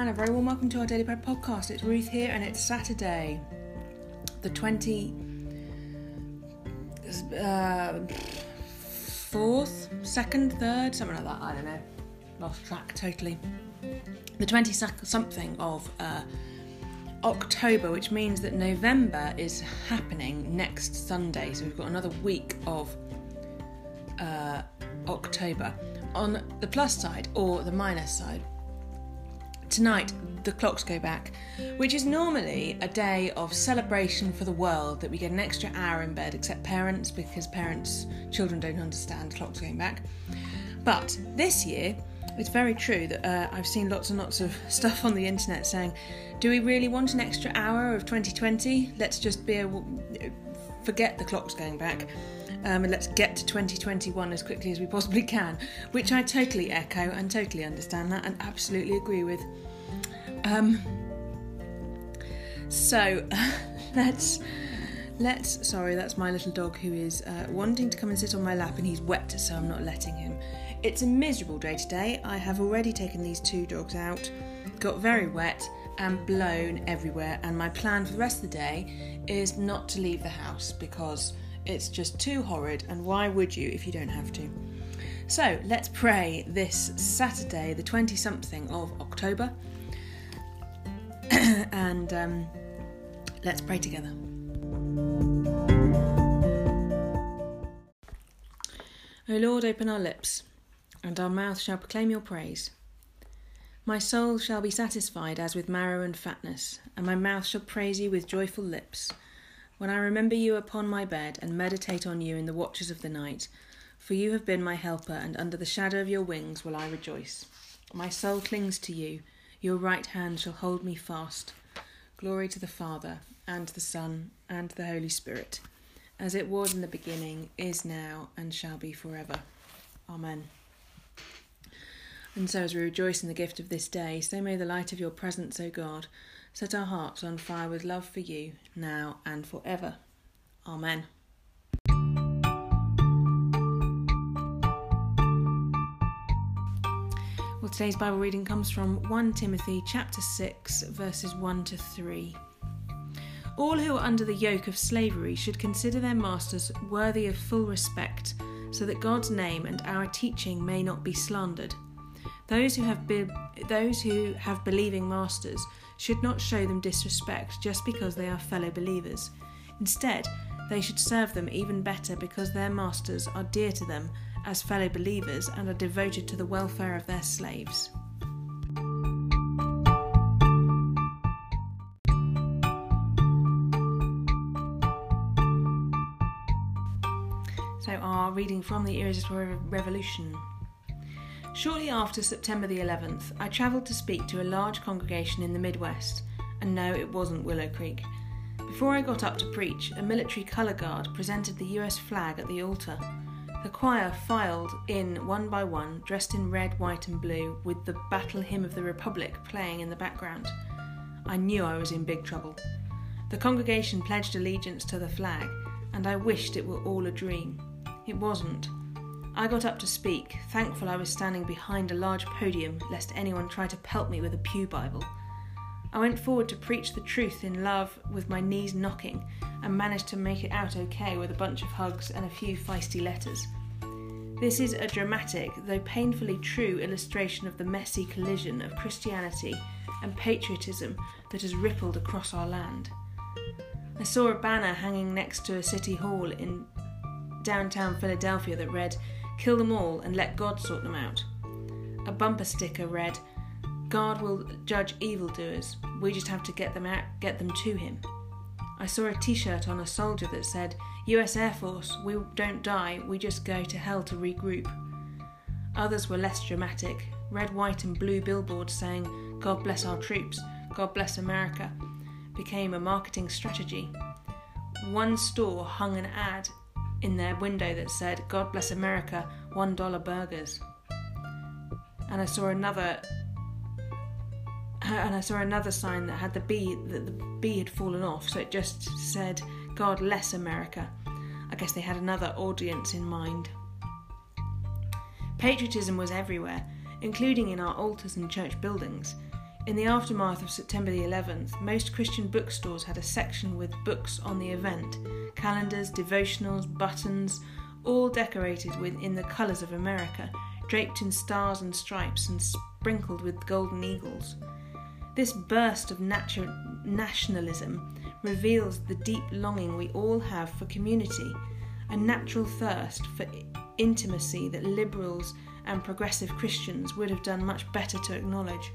and a very warm welcome to our Daily Bread podcast. It's Ruth here, and it's Saturday, the 24th, uh, 2nd, 3rd, something like that. I don't know. Lost track totally. The 20 something of uh, October, which means that November is happening next Sunday. So we've got another week of uh, October. On the plus side or the minus side, Tonight, the clocks go back, which is normally a day of celebration for the world that we get an extra hour in bed, except parents, because parents, children don't understand clocks going back. But this year, it's very true that uh, I've seen lots and lots of stuff on the internet saying, do we really want an extra hour of 2020? Let's just be able, forget the clocks going back. Um, and let's get to 2021 as quickly as we possibly can, which I totally echo and totally understand that and absolutely agree with. Um, so let's let's sorry that's my little dog who is uh, wanting to come and sit on my lap and he's wet so i'm not letting him it's a miserable day today i have already taken these two dogs out got very wet and blown everywhere and my plan for the rest of the day is not to leave the house because it's just too horrid, and why would you if you don't have to? So let's pray this Saturday, the 20 something of October, and um, let's pray together. O Lord, open our lips, and our mouth shall proclaim your praise. My soul shall be satisfied as with marrow and fatness, and my mouth shall praise you with joyful lips when I remember you upon my bed and meditate on you in the watches of the night, for you have been my helper, and under the shadow of your wings will I rejoice. My soul clings to you, your right hand shall hold me fast. Glory to the Father, and the Son, and the Holy Spirit, as it was in the beginning, is now, and shall be forever. Amen. And so, as we rejoice in the gift of this day, so may the light of your presence, O God, Set our hearts on fire with love for you, now and forever. Amen. Well, today's Bible reading comes from 1 Timothy chapter 6, verses 1 to 3. All who are under the yoke of slavery should consider their masters worthy of full respect, so that God's name and our teaching may not be slandered. Those who have be- those who have believing masters should not show them disrespect just because they are fellow believers. Instead, they should serve them even better because their masters are dear to them as fellow believers and are devoted to the welfare of their slaves. So, our reading from the Irresistible Revolution Shortly after September the 11th, I travelled to speak to a large congregation in the Midwest, and no, it wasn't Willow Creek. Before I got up to preach, a military colour guard presented the US flag at the altar. The choir filed in one by one, dressed in red, white, and blue, with the Battle Hymn of the Republic playing in the background. I knew I was in big trouble. The congregation pledged allegiance to the flag, and I wished it were all a dream. It wasn't. I got up to speak, thankful I was standing behind a large podium lest anyone try to pelt me with a Pew Bible. I went forward to preach the truth in love with my knees knocking and managed to make it out okay with a bunch of hugs and a few feisty letters. This is a dramatic, though painfully true, illustration of the messy collision of Christianity and patriotism that has rippled across our land. I saw a banner hanging next to a city hall in downtown Philadelphia that read, Kill them all and let God sort them out. A bumper sticker read, God will judge evildoers. We just have to get them out, get them to him. I saw a t-shirt on a soldier that said, US Air Force, we don't die, we just go to hell to regroup. Others were less dramatic, red, white, and blue billboards saying, God bless our troops, God bless America, became a marketing strategy. One store hung an ad in their window that said, God bless America, $1 burgers. And I saw another uh, and I saw another sign that had the B that the B had fallen off, so it just said God bless America. I guess they had another audience in mind. Patriotism was everywhere, including in our altars and church buildings. In the aftermath of September the 11th, most Christian bookstores had a section with books on the event calendars, devotionals, buttons, all decorated with in the colours of America, draped in stars and stripes and sprinkled with golden eagles. This burst of natu- nationalism reveals the deep longing we all have for community, a natural thirst for intimacy that liberals and progressive Christians would have done much better to acknowledge.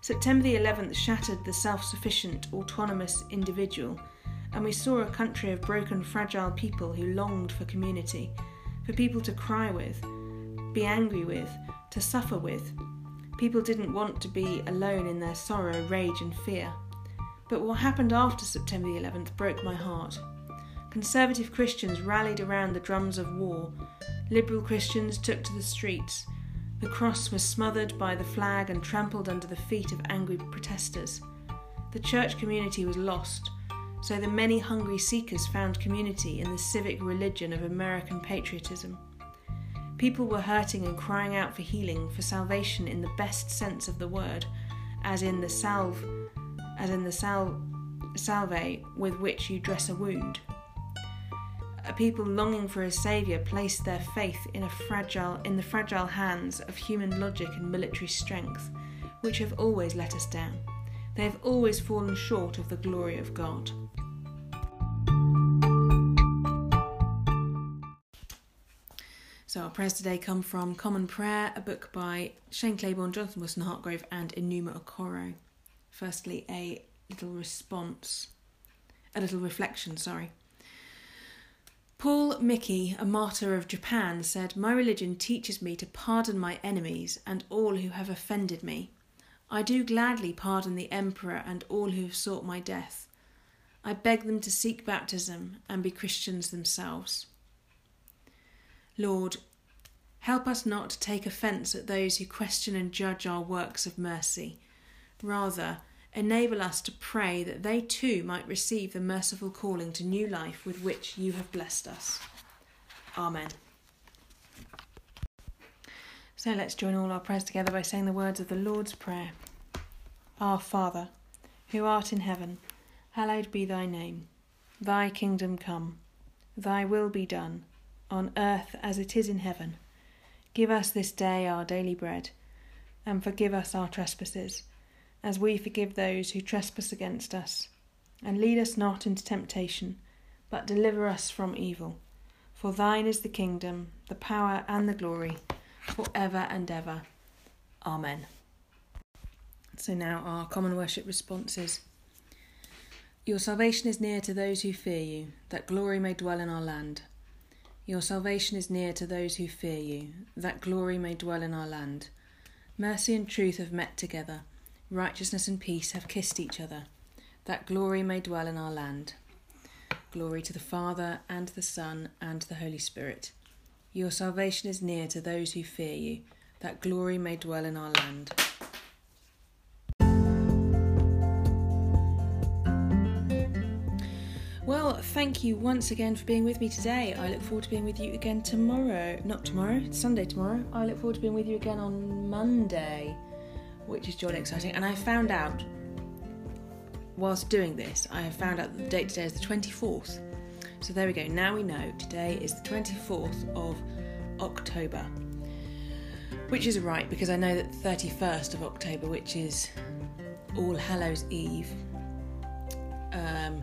September the 11th shattered the self sufficient, autonomous individual, and we saw a country of broken, fragile people who longed for community, for people to cry with, be angry with, to suffer with. People didn't want to be alone in their sorrow, rage, and fear. But what happened after September the 11th broke my heart. Conservative Christians rallied around the drums of war. Liberal Christians took to the streets. The cross was smothered by the flag and trampled under the feet of angry protesters. The church community was lost, so the many hungry seekers found community in the civic religion of American patriotism. People were hurting and crying out for healing, for salvation in the best sense of the word, as in the salve, as in the sal, salve with which you dress a wound. A people longing for a saviour placed their faith in a fragile in the fragile hands of human logic and military strength, which have always let us down. They have always fallen short of the glory of God. Our prayers today come from Common Prayer, a book by Shane Claiborne, Jonathan Wilson Hartgrove, and Enuma Okoro. Firstly, a little response, a little reflection, sorry. Paul Miki, a martyr of Japan, said, My religion teaches me to pardon my enemies and all who have offended me. I do gladly pardon the emperor and all who have sought my death. I beg them to seek baptism and be Christians themselves. Lord, help us not to take offence at those who question and judge our works of mercy. Rather, enable us to pray that they too might receive the merciful calling to new life with which you have blessed us. Amen. So let's join all our prayers together by saying the words of the Lord's Prayer. Our Father, who art in heaven, hallowed be thy name. Thy kingdom come, thy will be done on earth as it is in heaven. Give us this day our daily bread, and forgive us our trespasses, as we forgive those who trespass against us. And lead us not into temptation, but deliver us from evil. For thine is the kingdom, the power, and the glory, for ever and ever. Amen. So now our common worship responses. Your salvation is near to those who fear you, that glory may dwell in our land. Your salvation is near to those who fear you, that glory may dwell in our land. Mercy and truth have met together, righteousness and peace have kissed each other, that glory may dwell in our land. Glory to the Father, and the Son, and the Holy Spirit. Your salvation is near to those who fear you, that glory may dwell in our land. Thank you once again for being with me today. I look forward to being with you again tomorrow. Not tomorrow, it's Sunday tomorrow. I look forward to being with you again on Monday, which is jolly exciting. And I found out, whilst doing this, I have found out that the date today is the 24th. So there we go. Now we know today is the 24th of October, which is right because I know that the 31st of October, which is All Hallows Eve, um,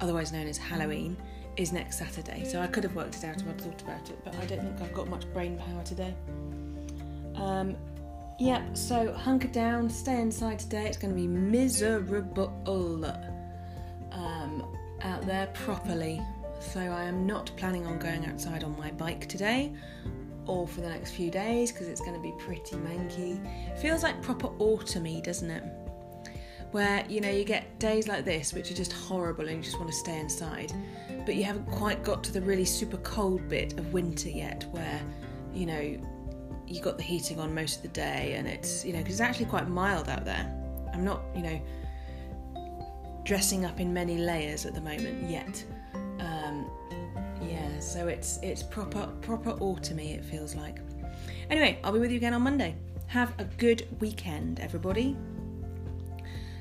otherwise known as Halloween, is next Saturday. So I could have worked it out if I'd thought about it, but I don't think I've got much brain power today. Um, yep, so hunker down, stay inside today. It's going to be miserable um, out there properly. So I am not planning on going outside on my bike today or for the next few days because it's going to be pretty manky. Feels like proper autumny, doesn't it? Where you know you get days like this which are just horrible and you just want to stay inside but you haven't quite got to the really super cold bit of winter yet where you know you got the heating on most of the day and it's you know because it's actually quite mild out there. I'm not you know dressing up in many layers at the moment yet. Um, yeah so it's it's proper proper autumny it feels like. Anyway i'll be with you again on monday. Have a good weekend everybody